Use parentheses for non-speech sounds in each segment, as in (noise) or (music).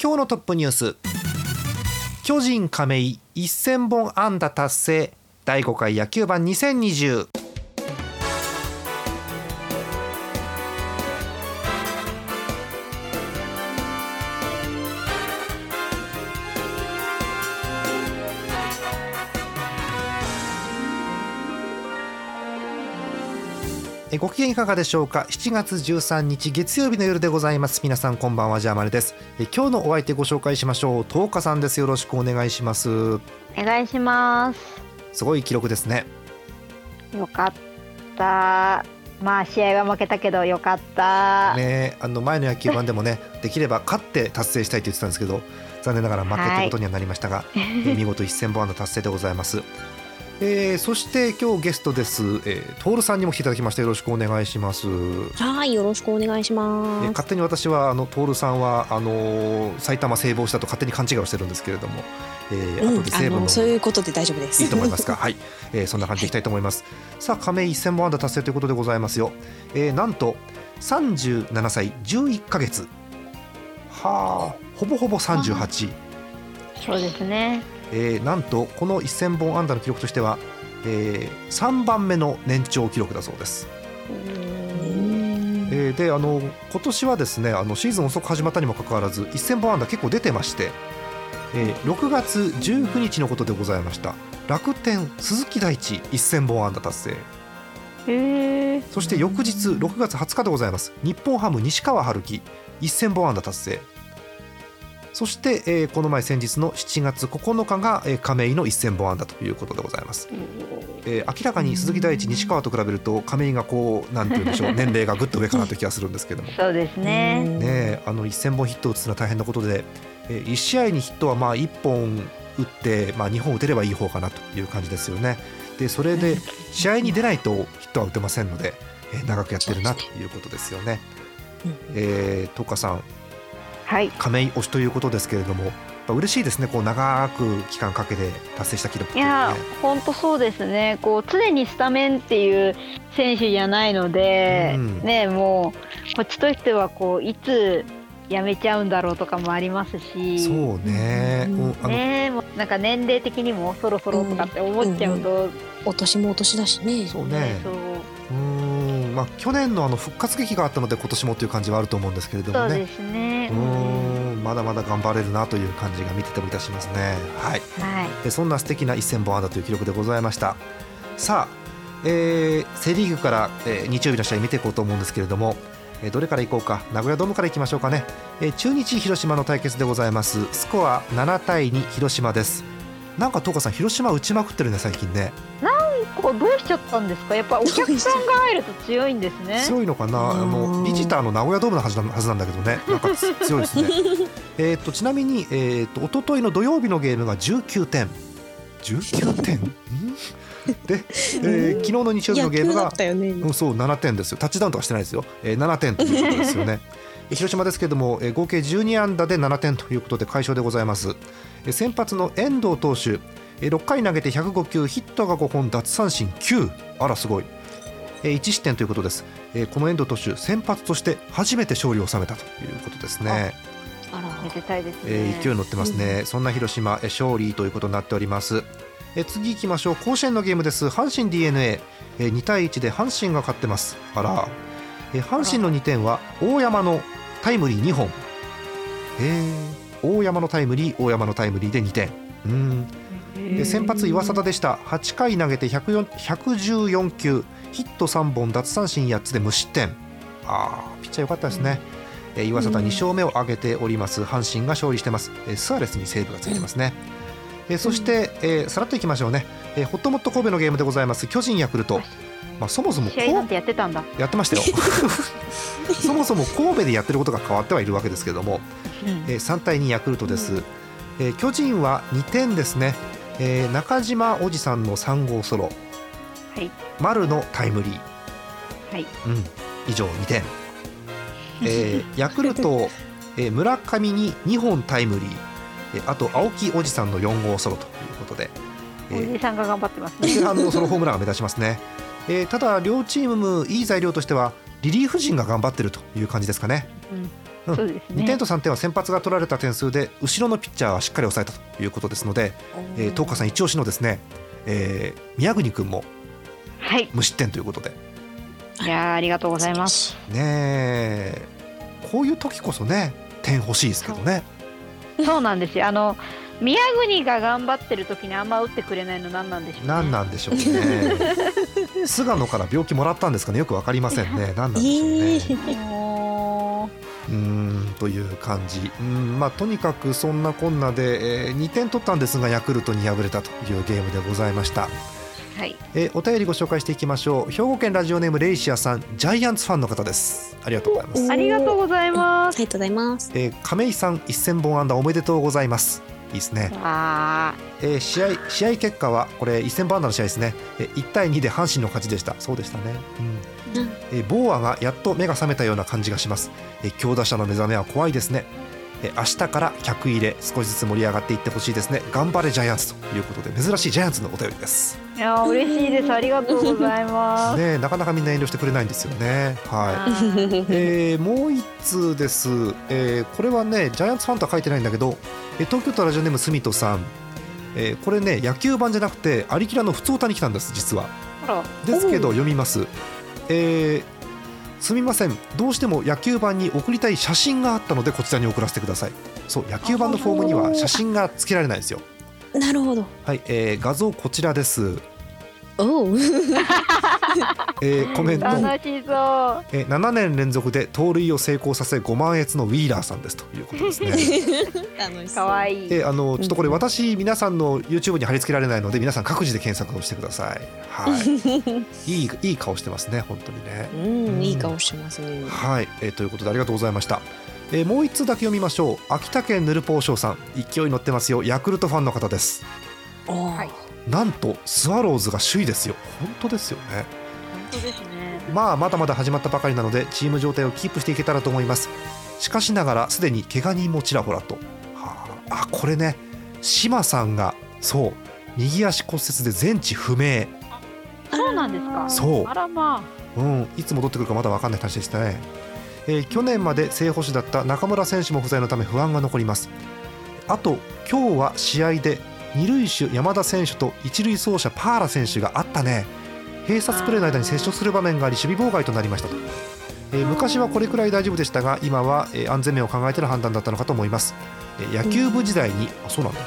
今日のトップニュース。巨人亀井1000本安打達成。第5回野球盤2020えご機嫌いかがでしょうか？7月13日月曜日の夜でございます。皆さんこんばんはジャーマネです。え今日のお相手ご紹介しましょう。東花さんです。よろしくお願いします。お願いします。すごい記録ですね。よかった。まあ試合は負けたけどよかった。ねあの前の野球盤でもね (laughs) できれば勝って達成したいと言ってたんですけど残念ながら負けということにはなりましたが、え見事1000本安打達成でございますえー、そして今日ゲストです、えー、トールさんにも来ていただきましてよろしくお願いします。はい、よろしくお願いします。えー勝手に私はあのトールさんはあのー埼玉西武をしたと勝手に勘違いをしてるんですけれども、えーうんあ後で西武ののそういうことで大丈夫です。いいと思いますか？はい、(laughs) えーそんな感じでいきたいと思います。さあ亀井1000本安打達成ということでございますよ。えーなんと37歳11ヶ月。はあ、ほぼほぼ38。そうですねえーなんとこの1000本安打の記録としては、えー、3番目の年長記録だそうです。うんえーであの今年はですねあのシーズン遅く始まったにもかかわらず1000本安打結構出てまして、えー6月19日のことでございました。楽天鈴木大地1000本安打達成。そして翌日6月20日でございます。日本ハム西川春樹1000本安打達成そして、えーこの前先日の7月9日が、えー亀井の1000本安打ということでございます、えー明らかに鈴木大地西川と比べると亀井がこうなんて言うんでしょう (laughs) 年齢がぐっと上かなという気がするんですけども。そうですね。ねえあの1000本ヒットを打つのは大変なことで、え1試合にヒットはまあ1本打って、まあ、2本打てればいい方かなという感じですよね。でそれで試合に出ないとヒットは打てませんので、えー長くやってるなということですよね。えー、トカさんはい。亀井推しということですけれども嬉しいですねこう長く期間かけて達成した記録っていやね。本当そうですね。こう常にスタメンっていう選手じゃないので、うん。ねもうこっちとしてはこういつ辞めちゃうんだろうとかもありますし。そうね、うん。ねもうなんか年齢的にもそろそろとかって思っちゃうと、お年もお年だしね。そうね。そうまあ去年のあの復活劇があったので今年もという感じはあると思うんですけれどもねそうですねうーんまだまだ頑張れるなという感じが見ててもいたしますね。はい。はいでそんな素敵な1000本安打という記録でございました。さあ、えーセリーグから、えー日曜日の試合見ていこうと思うんですけれども、えーどれからいこうか？名古屋ドームからいきましょうかね。えー中日広島の対決でございます。スコア7対2広島です。なんか東花さん広島打ちまくってるね最近ね。こうどうしちゃったんですか？やっぱお客さんが入ると強いんですね。強いのかな、あのうんビジターの名古屋ドームのはずなはずなんだけどね、なんかつ強いですね。(laughs) えっとちなみに、えー、と一昨日の土曜日のゲームが19点、19点？んで、えー昨日の日曜日のゲームがね。うん、そう7点ですよ、タッチダウンとかしてないですよ、えー、7点ということですよね。(laughs) えー広島ですけれども、えー合計12安打で7点ということで快勝でございます。えー先発の遠藤投手、えー6回投げて105球、ヒットが5本、奪三振9、あらすごい。えー1失点ということです、えーこの遠藤投手先発として初めて勝利を収めたということですね、あらめでたいですね、えー勢いに乗ってますね、そんな広島、えー勝利ということになっております、えー次行きましょう。甲子園のゲームです。阪神 d n a えー2対1で阪神が勝ってます。あら、えー阪神の2点は大山のタイムリー2本。えー大山のタイムリー大山のタイムリーで2点。うんで先発岩貞でした。8回投げて104 114球。ヒット3本奪三振8つで無失点。あーピッチャー良かったですね、えー岩貞2勝目を挙げております。阪神が勝利してます、えースアレスにセーブがついてますね、えーそして、えーさらっといきましょうね、えーホットモット神戸のゲームでございます。巨人ヤクルト、まあ、そもそもこ試合なんてやってたんだ、うやってましたよ。(laughs) そもそも神戸でやってることが変わってはいるわけですけれども、うん。えー3対2ヤクルトです、えー巨人は2点ですね、えー中島おじさんの3号ソロ。はい。丸のタイムリー、はい。うん、以上2点、えー (laughs) ヤクルト、えー村上に2本タイムリー、えーあと青木おじさんの4号ソロということで、えおーじさんが頑張ってますね。前半のソロホームランが目立ちますね、えーただ両チームいい材料としてはリリーフ陣が頑張ってるという感じですかね。うんそうですね。2点と3点は先発が取られた点数で後ろのピッチャーはしっかり抑えたということですので、えー、東川さん一押しのですね、えー宮国君もはい。無失点ということで。いやーありがとうございます。ねえ。こういう時こそね点欲しいですけどね。そう。なんですよ。あの宮国が頑張ってる時にあんま打ってくれないの何なんでしょう、ね、何なんでしょうね。(laughs) 菅野から病気もらったんですかね。よくわかりませんね。何なんでしょうね、もうーんという感じ。うんまあとにかくそんなこんなで、え2点取ったんですがヤクルトに敗れたというゲームでございました。うはい。えーお便りご紹介していきましょう。兵庫県ラジオネームレイシアさんジャイアンツファンの方です。ありがとうございます、ありがとうございます。ありがとうございます。えー亀井さん1000本安打おめでとうございます。いいですね、あえー試合試合結果はこれ1000本安打の試合ですね、えー1対2で阪神の勝ちでした。そうでしたね、うんうんえーボーアがやっと目が覚めたような感じがします、えー強打者の目覚めは怖いですね。えー明日から客入れ少しずつ盛り上がっていってほしいですね。頑張れジャイアンツということで珍しいジャイアンツのお便りです。ーいやー嬉しいです。ありがとうございます、ねなかなかみんな遠慮してくれないんですよね。はい。えーもう一通です、えーこれはねジャイアンツファンとは書いてないんだけど、えー東京都ラジオネーム住人さん、えーこれね野球版じゃなくてアリキラの普通歌に来たんです実は。あら。ですけど読みます、えーすみません。どうしても野球版に送りたい写真があったのでこちらに送らせてください。そう野球版のフォームには写真が付けられないんですよ。なるほど。はい、えー画像こちらです、お (laughs) う。えーコメント楽しそうえー7年連続で盗塁を成功させ5万円のウィーラーさんですということですね。(laughs) 楽しかわいいであのちょっとこれ私皆さんの YouTube に貼り付けられないので皆さん各自で検索をしてください。はい。(laughs) いいいい顔してますね本当にね。うん、いい顔してますね。はい、えーということでありがとうございました。えーもう一通だけ読みましょう。秋田県ヌルポーショーさん勢い乗ってますよ。ヤクルトファンの方です。はい。なんとスワローズが首位ですよ。本当ですよね。本当ですね。まあまだまだ始まったばかりなのでチーム状態をキープしていけたらと思います。しかしながらすでに怪我人もちらほらと、はあ、あこれね。島さんがそう右足骨折で全治不明。そうなんですか。そう。あらまうん。いつ戻ってくるかまだ分かんない話でしたね、えー去年まで正捕手だった中村選手も不在のため不安が残ります。あと今日は試合で二塁手山田選手と一塁走者パーラ選手があったね。併殺プレーの間に接触する場面があり守備妨害となりましたと、えー昔はこれくらい大丈夫でしたが今は、えー安全面を考えての判断だったのかと思います、えー野球部時代に、あそうなんだ、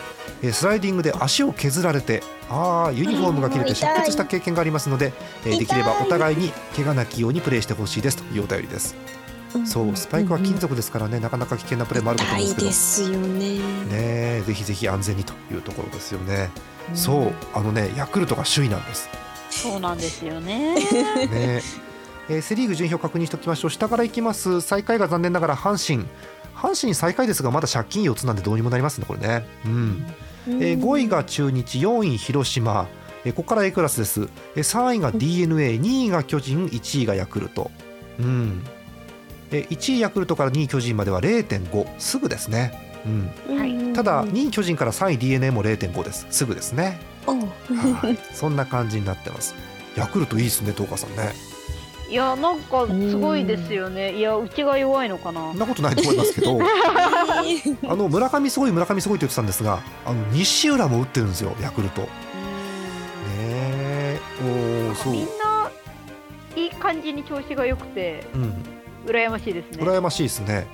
えースライディングで足を削られてあーユニフォームが切れて出血した経験がありますので、えーできればお互いに怪我なきようにプレーしてほしいですというお便りですそうスパイクは金属ですからねなかなか危険なプレーもあるかと思うん痛ですけど。いですよね。ねえぜひぜひ安全にというところですよね、そうあのねヤクルトが首位なんです。そうなんですよね。(laughs) ねえ。ーセ・リーグ順位表確認しておきましょう。下からいきます。最下位が残念ながら阪神。阪神最下位ですがまだ借金4つなんでどうにもなりますねこれね、うん。えー5位が中日4位広島、えーここから A クラスです、えー3位が d n a 2位が巨人1位がヤクルト、うんえー1位ヤクルトから2位巨人までは0.5すぐですね、うん、はい。ただ2位巨人から3位 d n a も0.5です。すぐですね。はい。そんな感じになってます。ヤクルトいいですね東川さんね。いやなんかすごいですよね。いやうちが弱いのかな。そんなことないと思いますけど。(laughs) あの村上すごい村上すごいって言ってたんですがあの西浦も打ってるんですよヤクルト。ねえ。おーそう。みんないい感じに調子が良くて。うん羨ましいですね。羨ましいですね。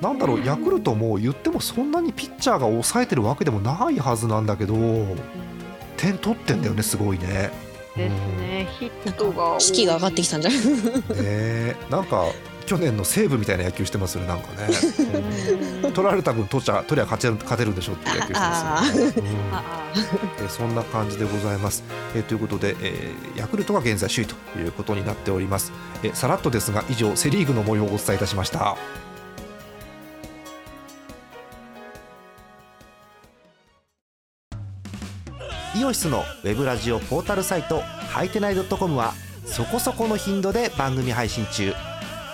なんだろうヤクルトも言ってもそんなにピッチャーが抑えてるわけでもないはずなんだけど点取ってんだよねすごいね。ですね。ヒットが士気が上がってきたんじゃない？ねえ。なんか去年の西武みたいな野球してますよねなんかねうん (laughs) 取られた分取っちゃ取りゃ勝ち勝てるんでしょっていう野球してますよね、うんそんな感じでございます。えーということで、えーヤクルトが現在首位ということになっております。えーさらっとですが以上セ・リーグの模様をお伝えいたしました。イオシスのウェブラジオポータルサイトはいてない .com はそこそこの頻度で番組配信中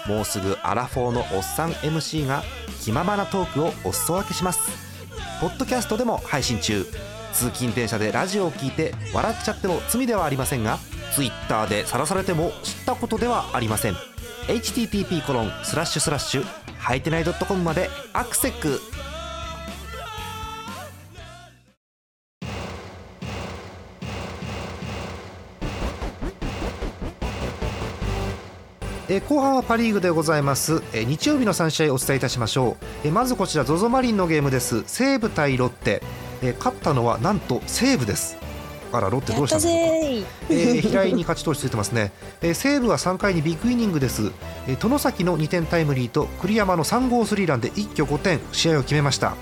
もうすぐアラフォーのおっさん MC が気ままなトークをお裾分けします。ポッドキャストでも配信中。通勤電車でラジオを聞いて笑っちゃっても罪ではありませんが Twitter で晒されても知ったことではありません。http コロンスラッシュスラッシュはいてない .com までアクセックえー後半はパ・リーグでございます、えー日曜日の3試合お伝えいたしましょう、えーまずこちら ZOZO マリンのゲームです。西武対ロッテ、えー勝ったのはなんと西武です。あらロッテどうしたんでえー平井に勝ち投手ついてますね、(laughs) えー西武は3回にビッグイニングです、えー外崎の2点タイムリーと栗山の3号スリーランで一挙5点試合を決めました、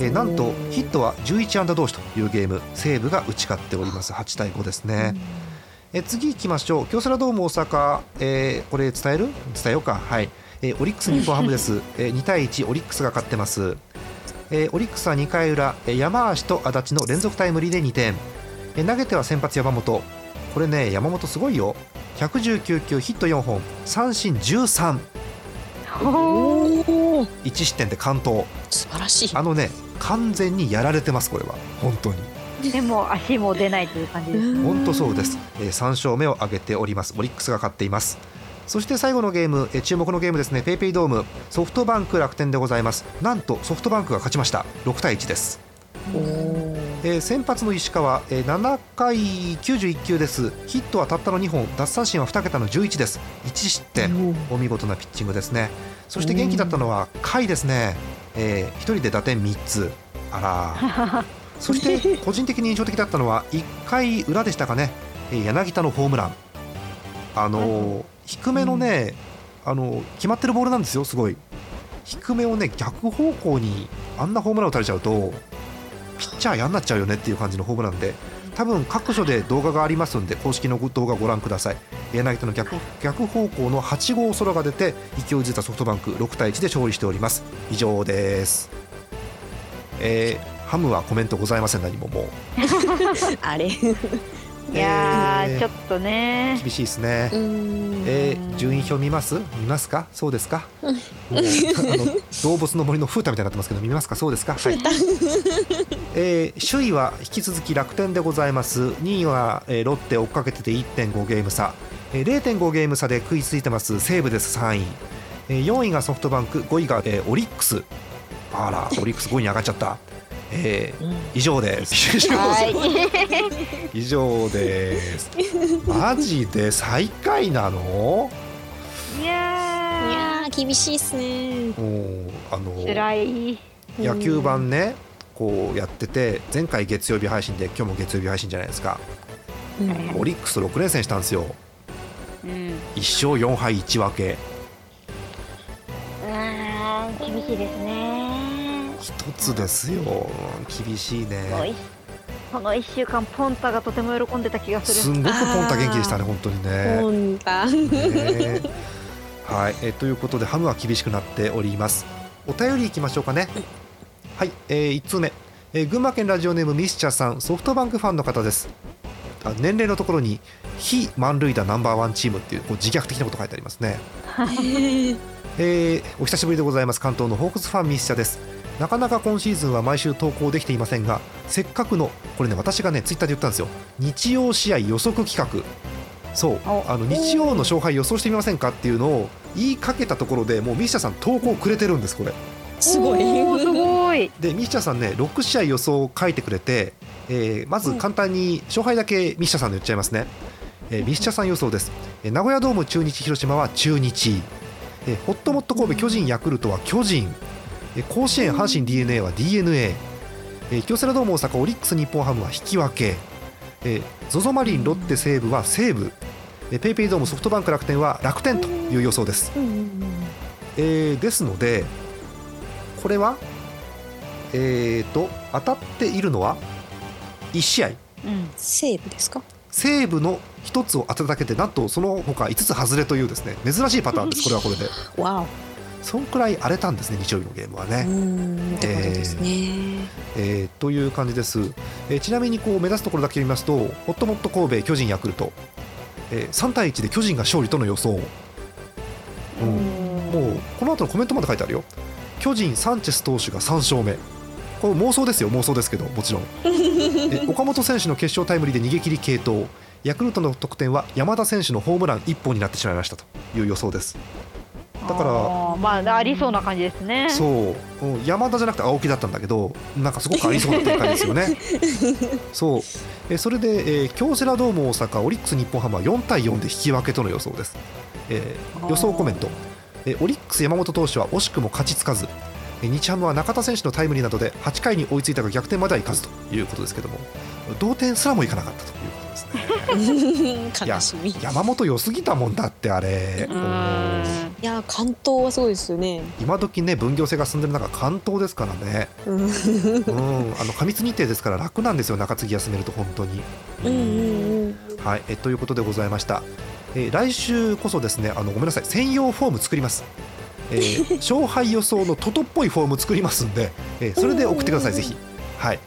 えーなんとヒットは11安打同士というゲーム西武が打ち勝っております。8対5ですね、えー次行きましょう。京セラドーム大阪、えーこれ伝える？伝えようか。はい、えーオリックス日本ハムです、(laughs) えー2対1オリックスが勝ってます、えーオリックスは2回裏、えー山足と足立の連続タイムリーで2点。えー投げては先発山本。これね山本すごいよ。119球ヒット4本。三振13おー。おお1失点で完投。素晴らしい。あのね完全にやられてますこれは。本当にでも足も出ないという感じです。本当そうです、えー3勝目を挙げております。オリックスが勝っています。そして最後のゲーム、えー注目のゲームですね。ペイペイドームソフトバンク楽天でございます。なんとソフトバンクが勝ちました。6対1です。えー先発の石川、えー7回91球です。ヒットはたったの2本。奪三振は2桁の11です。1失点。お見事なピッチングですね。そして元気だったのは甲斐ですね、え1人で打点3つ。あら (laughs) そして個人的に印象的だったのは1回裏でしたかね、えー柳田のホームラン。あのー低めのね、あのー決まってるボールなんですよすごい。低めをね逆方向にあんなホームラン打たれちゃうとピッチャー嫌になっちゃうよねっていう感じのホームランで多分各所で動画がありますんで公式の動画ご覧ください。柳田の逆逆方向の8号ソロが出て勢いづいたソフトバンク6対1で勝利しております。以上です。えーハムはコメントございません何ももう。(laughs) あれ。ういやー、えー。ちょっとね。厳しいですね。えー順位表見ます？見ますか？そうですか？あの動物の森の風太みたいになってますけど見ますか？そうですか？はい、えー首位は引き続き楽天でございます。2位は、えーロッテ追っかけてて1.5ゲーム差、えー0.5ゲーム差で食いついてます。西武です3位、えー4位がソフトバンク5位が、えーオリックス。あらオリックス5位に上がっちゃった、えーうん。以上で。す (laughs) 以上です。マジで最下位なの？いいややー厳しいっすね。もうあのー、辛い。野球版ねこうやってて前回月曜日配信で今日も月曜日配信じゃないですか。うん。オリックスと6連戦したんですよ。うん。1勝4敗1分け。あー厳しいですね。一つですよ。厳しいこのね。一この一週間ポンタがとても喜んでた気がする。すんごくポンタ元気でしたね本当にね。ほんだね。はい、えーということでハムは厳しくなっております。お便りいきましょうかね。はい、え1通目、えー群馬県ラジオネームミスチャさんソフトバンクファンの方です。あ年齢のところに非満塁打ナンバーワンチームっていうこう自虐的なこと書いてありますね。えーお久しぶりでございます。関東のホークスファンミスチャですなかなか今シーズンは毎週投稿できていませんがせっかくのこれね私がねツイッターで言ったんですよ。日曜試合予測企画。そう。おあの日曜の勝敗予想してみませんかっていうのを言いかけたところでもうミスチャさん投稿くれてるんですこれ。すごい。すごい。でミスチャさんね6試合予想を書いてくれて、えーまず簡単に勝敗だけミスチャさんの言っちゃいますね、えーミスチャさん予想です、えー名古屋ドーム中日広島は中日、えーホットモット神戸巨人ヤクルトは巨人、えー甲子園阪神 d n a は d n a えー。京セラドーム大阪オリックス日本ハムは引き分け、えー、ZOZO マリンロッテ西武は西武。えーペイペイドームソフトバンク楽天は楽天という予想です、えーですのでこれはえー、と当たっているのは1試合。うん。西武ですか？西武の1つを当てただけでなんとその他5つ外れというですね珍しいパターンですこれはこれで。わそんくらい荒れたんですね日曜日のゲームはね、えーという感じです。えーちなみにこう目指すところだけ読みますとホットモット神戸巨人ヤクルト、えー3対1で巨人が勝利との予想、うん、もうこの後のコメントまで書いてあるよ。巨人サンチェス投手が3勝目。これ妄想ですよ妄想ですけどもちろん。(laughs) え岡本選手の決勝タイムリーで逃げ切り継投。ヤクルトの得点は山田選手のホームラン1本になってしまいましたという予想ですだからまあありそうな感じですね。そう。うん山田じゃなくて青木だったんだけどなんかすごくありそうな展開ですよね。(laughs) そう。えそれで、えー京セラドーム大阪オリックス日本ハムは4対4で引き分けとの予想です、えー予想コメント、えーオリックス山本投手は惜しくも勝ちつかず。えー日ハムは中田選手のタイムリーなどで8回に追いついたが逆転まではいかずということですけども同点すらもいかなかったという悲しみ。い山本良すぎたもんだってあれうーんやー関東はすごいですよね。今時ね分業制が進んでる中関東ですからねうんうん、あの過密日程ですから楽なんですよ中継ぎ休めると本当に。うんうんはい、えということでございました。えー来週こそですねあのごめんなさい専用フォーム作ります。えー (laughs) 勝敗予想のトトっぽいフォーム作りますんで、えーそれで送ってくださいぜひ。はい。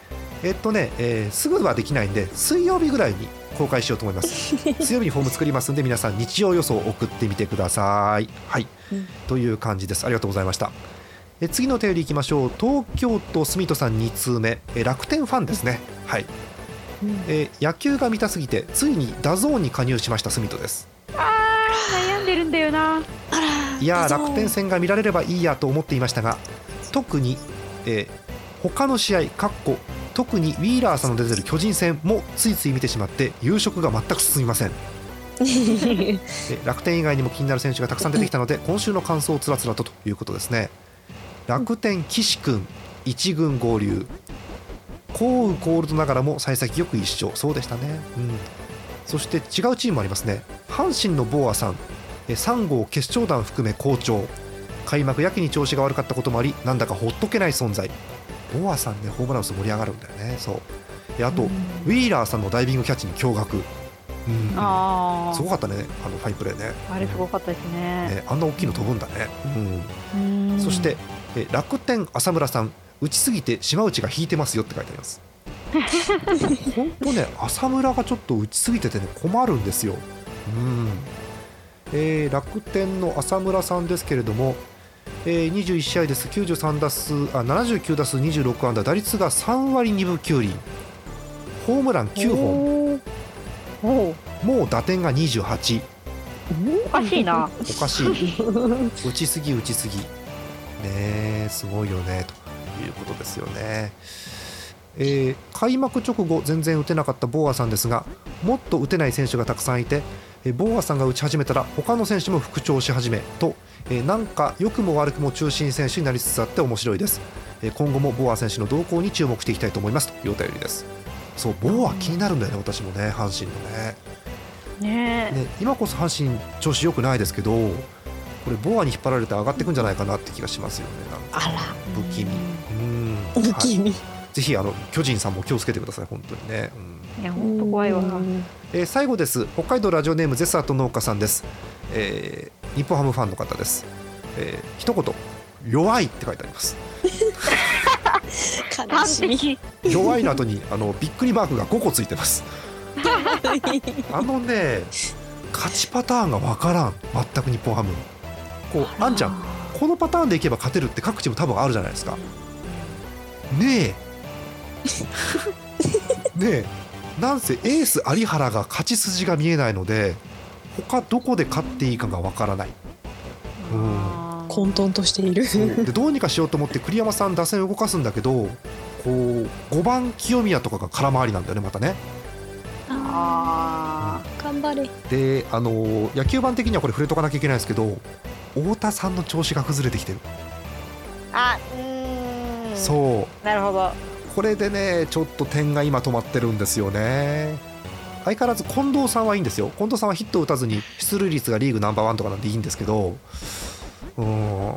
えっとね、えーすぐはできないんで水曜日ぐらいに公開しようと思います。(laughs) 水曜日にフォーム作りますんで皆さん日曜予想を送ってみてください。はい。うんという感じです。ありがとうございました。え次のお便りいきましょう。東京都住人さん2通目、え楽天ファンですね。はい。うんえー野球が見たすぎてついに DAZN に加入しました住人ですあー悩んでるんだよないや楽天戦が見られればいいやと思っていましたが特に、えー他の試合かっこ特にウィーラーさんの出てる巨人戦もついつい見てしまって夕食が全く進みません。え (laughs) ー楽天以外にも気になる選手がたくさん出てきたので (laughs) 今週の感想をつらつらとということですね。楽天岸君一軍合流。降雨コールドながらも幸先よく一勝。そうでしたね、うん、そして違うチームもありますね。阪神のボーアさん。えー3号決勝弾含め好調。開幕やけに調子が悪かったこともありなんだかほっとけない存在ボーアさんねホームラン数盛り上がるんだよね。そう。であと、ウィーラーさんのダイビングキャッチに驚愕、うん、あすごかったねあのファインプレーね。ああれすごかったですねねあんな大きいの飛ぶんだね、ううん。んそしてえ楽天浅村さん打ちすぎて島内が引いてますよって書いてあります。(laughs) 本当ね浅村がちょっと打ちすぎててね困るんですよ、うん。えー楽天の浅村さんですけれども、えー21試合です。93打数あ79打数26安打。打率が3割2分9厘。ホームラン9本。おおもう打点が28おかしいな。おかしい。(laughs) 打ちすぎ打ちすぎ。ねえすごいよねと。いうことですよね、えー開幕直後全然打てなかったボーアさんですがもっと打てない選手がたくさんいてえーボーアさんが打ち始めたら他の選手も復調し始めと、えーなんか良くも悪くも中心選手になりつつあって面白いです、えー今後もボーア選手の動向に注目していきたいと思います。というお便りです。そうボーア気になるんだよね私もね阪神のね。ねね、今こそ阪神調子良くないですけどこれボアに引っ張られて上がっていくんじゃないかなって気がしますよねなんか。あら。不気味。うん。不はい気味。ぜひあの巨人さんも気をつけてください本当にね、うん。いや本当怖いわ。うん。えー最後です。北海道ラジオネームゼスアート農家さんです、えー日本ハムファンの方です、えー一言弱いって書いてあります。(laughs) 弱いの後にあのびっくりマークが5個ついてます。あのね勝ちパターンがわからん。全く日本ハム。こうあんちゃんこのパターンでいけば勝てるって各チーム多分あるじゃないですか。ねえ。(laughs) ねえ。なんせエース有原が勝ち筋が見えないので他どこで勝っていいかがわからない。うん。混沌としている。でどうにかしようと思って栗山さん打線を動かすんだけどこう5番清宮とかが空回りなんだよねまたね。あ頑張れ。であの野球盤的にはこれ触れとかなきゃいけないですけど太田さんの調子が崩れてきてる、ーあうーん。そう。なるほど。これでねちょっと点が今止まってるんですよね相変わらず近藤さんはいいんですよ。近藤さんはヒットを打たずに出塁率がリーグナンバーワンとかなんでいいんですけどうーん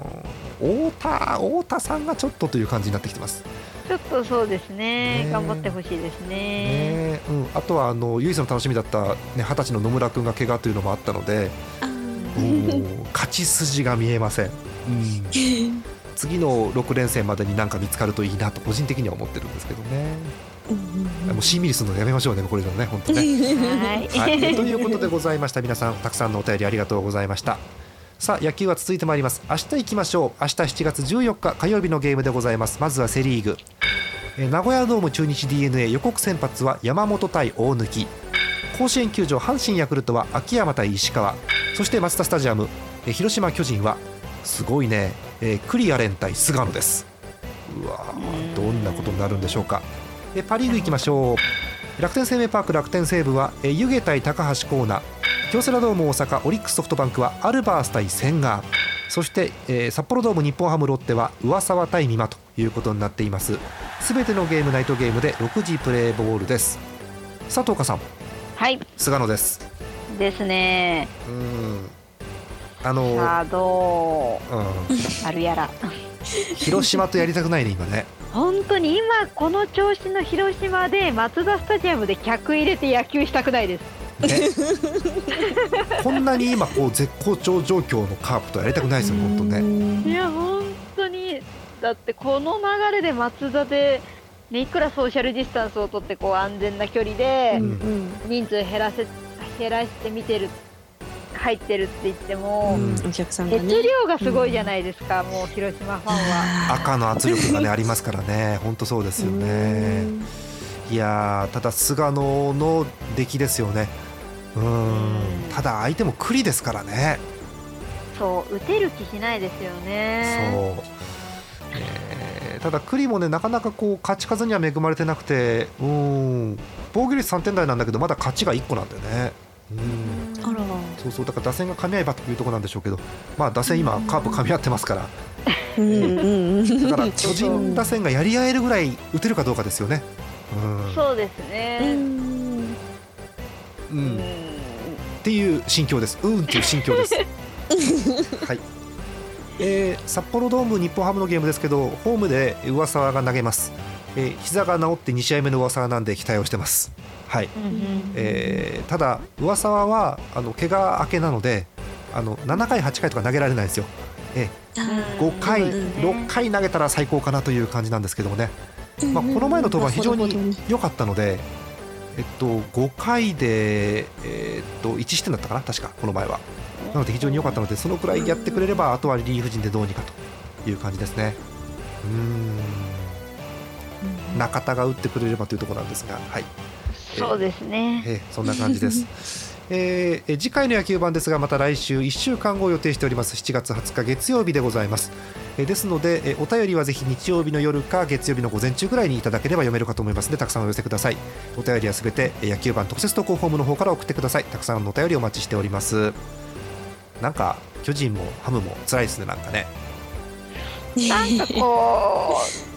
太田太田さんがちょっとという感じになってきてます。ちょっとそうですね。ね頑張ってほしいですね。ねうん、あとはあの唯一の楽しみだったね二十歳の野村君が怪我というのもあったので勝ち筋が見えません、うん、ー (laughs) 次の6連戦までになんか見つかるといいなと個人的には思ってるんですけどねもうしん。みりするのやめましょうねこれでもね本当ね。はい。はい、ということでございました。皆さんたくさんのお便りありがとうございました。さあ野球は続いてまいります。明日行きましょう。明日7月14日火曜日のゲームでございます。まずはセ・リーグ。えー名古屋ドーム中日 d n a 予告先発は山本対大貫。甲子園球場阪神ヤクルトは秋山対石川。そしてマツダスタジアムえー広島巨人はすごいね、えークリアレン対菅野です。うわーどんなことになるんでしょうかえーパ・リーグ行きましょう。楽天生命パーク楽天西武はえー湯気対高橋光成京セラドーム大阪オリックスソフトバンクはアルバース対千賀そして、えー札幌ドーム日本ハムロッテは上沢対美馬ということになっています。すべてのゲームナイトゲームで6時プレーボールです。佐藤香さん。はい。菅野です。ですね。うーん。あの、さあどう？うん、あるやら。広島とやりたくないね今ね。本当に今この調子の広島でマツダスタジアムで客入れて野球したくないです。ね。(laughs) こんなに今こう絶好調状況のカープとやりたくないですよ本当ね。いや本当に。だってこの流れで松田で、ね、いくらソーシャルディスタンスを取ってこう安全な距離でうん。人数減らせ減らして見てる入ってるって言っても、うん。お客さんが熱ね量がすごいじゃないですか、もう広島ファンは。赤の圧力がねありますからね。(laughs) 本当そうですよね。いやーただ菅野の出来ですよね。うーん。ただ相手も栗ですからね。そう打てる気しないですよね。そう、えーただ栗もねなかなかこう勝ち数には恵まれてなくてうーん。防御率3点台なんだけどまだ勝ちが1個なんだよね。うんそうそうだから打線が噛み合えばというところなんでしょうけどまあ打線今カープ噛み合ってますからうんだから巨人打線がやり合えるぐらい打てるかどうかですよねうんそうですうね。んううんんっていう心境です。うんっていう心境です。(laughs) はい。えー札幌ドーム日本ハムのゲームですけど、ホームで上沢が投げます。えー膝が治って2試合目の上沢なんで期待をしてます。はい。えーただ上沢はあの怪我明けなので、あの7回8回とか投げられないんですよ。えあー5回、うん6回投げたら最高かなという感じなんですけどもね。まあ、この前の登板非常に良かったので、えっと、5回で、えっと、1失点だったかな確かこの前はなので非常に良かったのでそのくらいやってくれればあとはリリーフ陣でどうにかという感じですねうーん中田が打ってくれればというところなんですが、はい。そうですね。えーそんな感じです。(laughs) えーえー次回の野球版ですがまた来週1週間後を予定しております。7月20日月曜日でございます、えーですので、えーお便りはぜひ日曜日の夜か月曜日の午前中ぐらいにいただければ読めるかと思いますのでたくさんお寄せください。お便りはすべてえー野球版特設投稿フォームの方から送ってください。たくさんのお便りお待ちしております。なんか巨人もハムも辛いですねなんかね。なんかこう、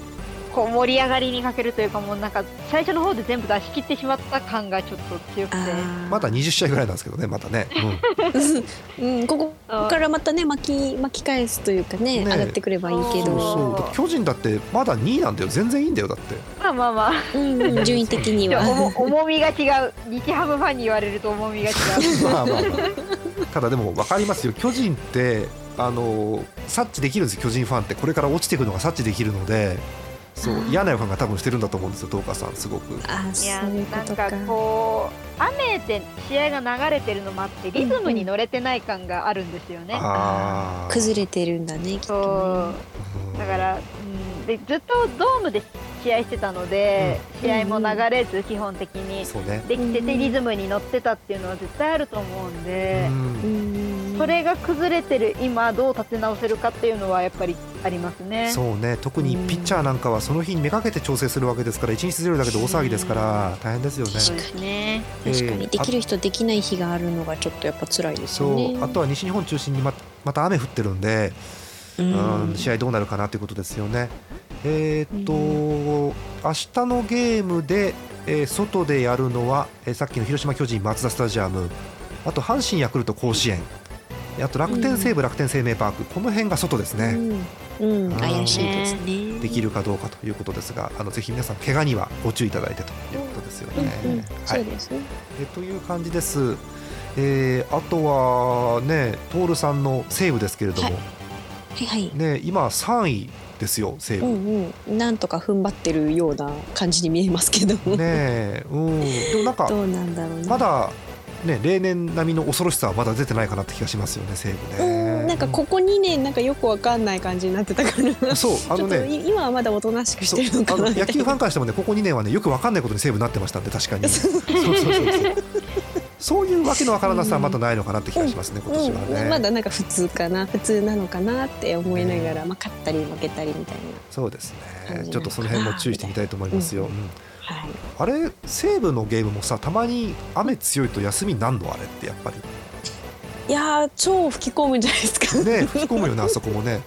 こう盛り上がりに欠けるというか、もうなんか最初の方で全部出し切ってしまった感がちょっと強くて。まだ20試合ぐらいなんですけどねまたね、うん。うん、ここからまたね巻き巻き返すというかねね上がってくればいいけそうど、巨人だってまだ2位なんだよ。全然いいんだよだって。まあまあまあ、うん。うん、順位的には。重重みが違う。日ハムファンに言われると重みが違う。まあまあまあ。ただでも分かりますよ。巨人ってあの察知できるんですよ。巨人ファンって。これから落ちていくのが察知できるのでそう嫌な予感が多分してるんだと思うんですよ東川さんすごく。あいやなんか。こう雨で試合が流れてるのもあってリズムに乗れてない感があるんですよね。あー。崩れてるんだねきっそとだから、うん、でずっとドームで試合してたので、うん。試合も流れず基本的に。そうね。できててうんリズムに乗ってたっていうのは絶対あると思うんで。う、ん。うんそれが崩れてる今どう立て直せるかっていうのはやっぱりありますね。そうね。特にピッチャーなんかはその日にめがけて調整するわけですから1日ずれるだけで大騒ぎですから大変ですよね。そうですね。確かえーにできる人できない日があるのがちょっとやっぱ辛いですそよね。う。あとは西日本中心にままた雨降ってるんでううんん試合どうなるかなということですよね。えーっと、明日のゲームで、えー外でやるのは、えーさっきの広島巨人マツダスタジアム。あと阪神ヤクルト甲子園あと楽天西武、楽天生命パークこの辺が外ですね、うん、うん、怪しいですね。できるかどうかということですがあのぜひ皆さん怪我にはご注意いただいてということですよね。うんうん、はいそうですね。えという感じです。えーあとはね、トールさんの西武ですけれども、はいはいはい。ね、今3位でですよ西う武。んうん、なんとか踏ん張ってるような感じに見えますけど、ねえ、うん、でもなんかどうなんだろうな。まだね例年並みの恐ろしさはまだ出てないかなって気がしますよね西武うね。ん、なんかここ2年なんかよくわかんない感じになってたから、そうあちょっとのね。い今はまだおとなしくしてるのかな。野球ファンからしてもねここ2年はねよくわかんないことに西武になってましたんで確かに。そうそうそうそう。そういうわけのわからなさはまだないのかなって気がしますね、今年はね、うん、まだなんか普通かな普通なのかなって思いながら、まあ、勝ったり負けたりみたいな、そうですね。ちょっとその辺も注意してみたいと思いますよ、うんはい、あれ西武のゲームもさたまに雨強いと休みなんのあれってやっぱり。いやー超吹き込むんじゃないですか。ね吹き込むよねあそこもね。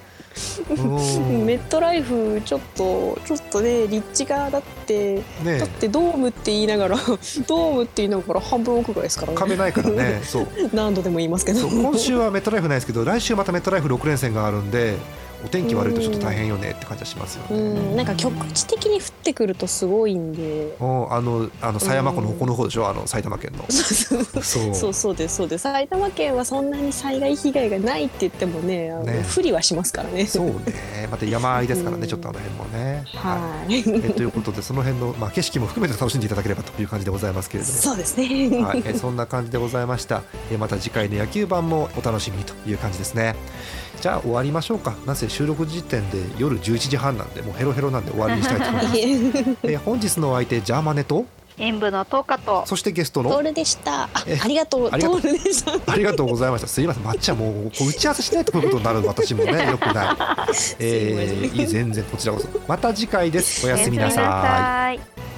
うん。(laughs) メットライフちょっとちょっとね立地がだってねだってドームって言いながら (laughs) ドームって言いながら半分奥ぐらいですからね。壁ないからね (laughs) そう。何度でも言いますけど。そう今週はメットライフないですけど来週またメットライフ6連戦があるんでお天気悪いとちょっと大変よねって感じはしますようね。んなんか局地的に降ってくるとすごいんでおあのあの狭山湖のこの方でしょ？あの埼玉県の。(laughs) そうそうですそうです埼玉県はそんなに災害被害がないって言ってもねあのね不利はしますからねそうねまた山あいですからうんねちょっとあの辺もね。はいえということでその辺の、まあ、景色も含めて楽しんでいただければという感じでございますけれども。そうですねはい、えそんな感じでございました。えまた次回の野球版もお楽しみにという感じですね。じゃあ終わりましょうか。なぜ収録時点で夜11時半なんでもうヘロヘロなんで終わりにしたいと思います。(laughs) え本日のお相手ジャーマネと演舞の10日とそしてゲストのトールでしたありがとうトありがとうールでしたありがとうございました。すいません、まっちゃんもう打ち合わせしないとこういうことになる私もね (laughs) よくない。えー、いい全然こちらこそ。また次回です。おやすみなさい。おやすみなさい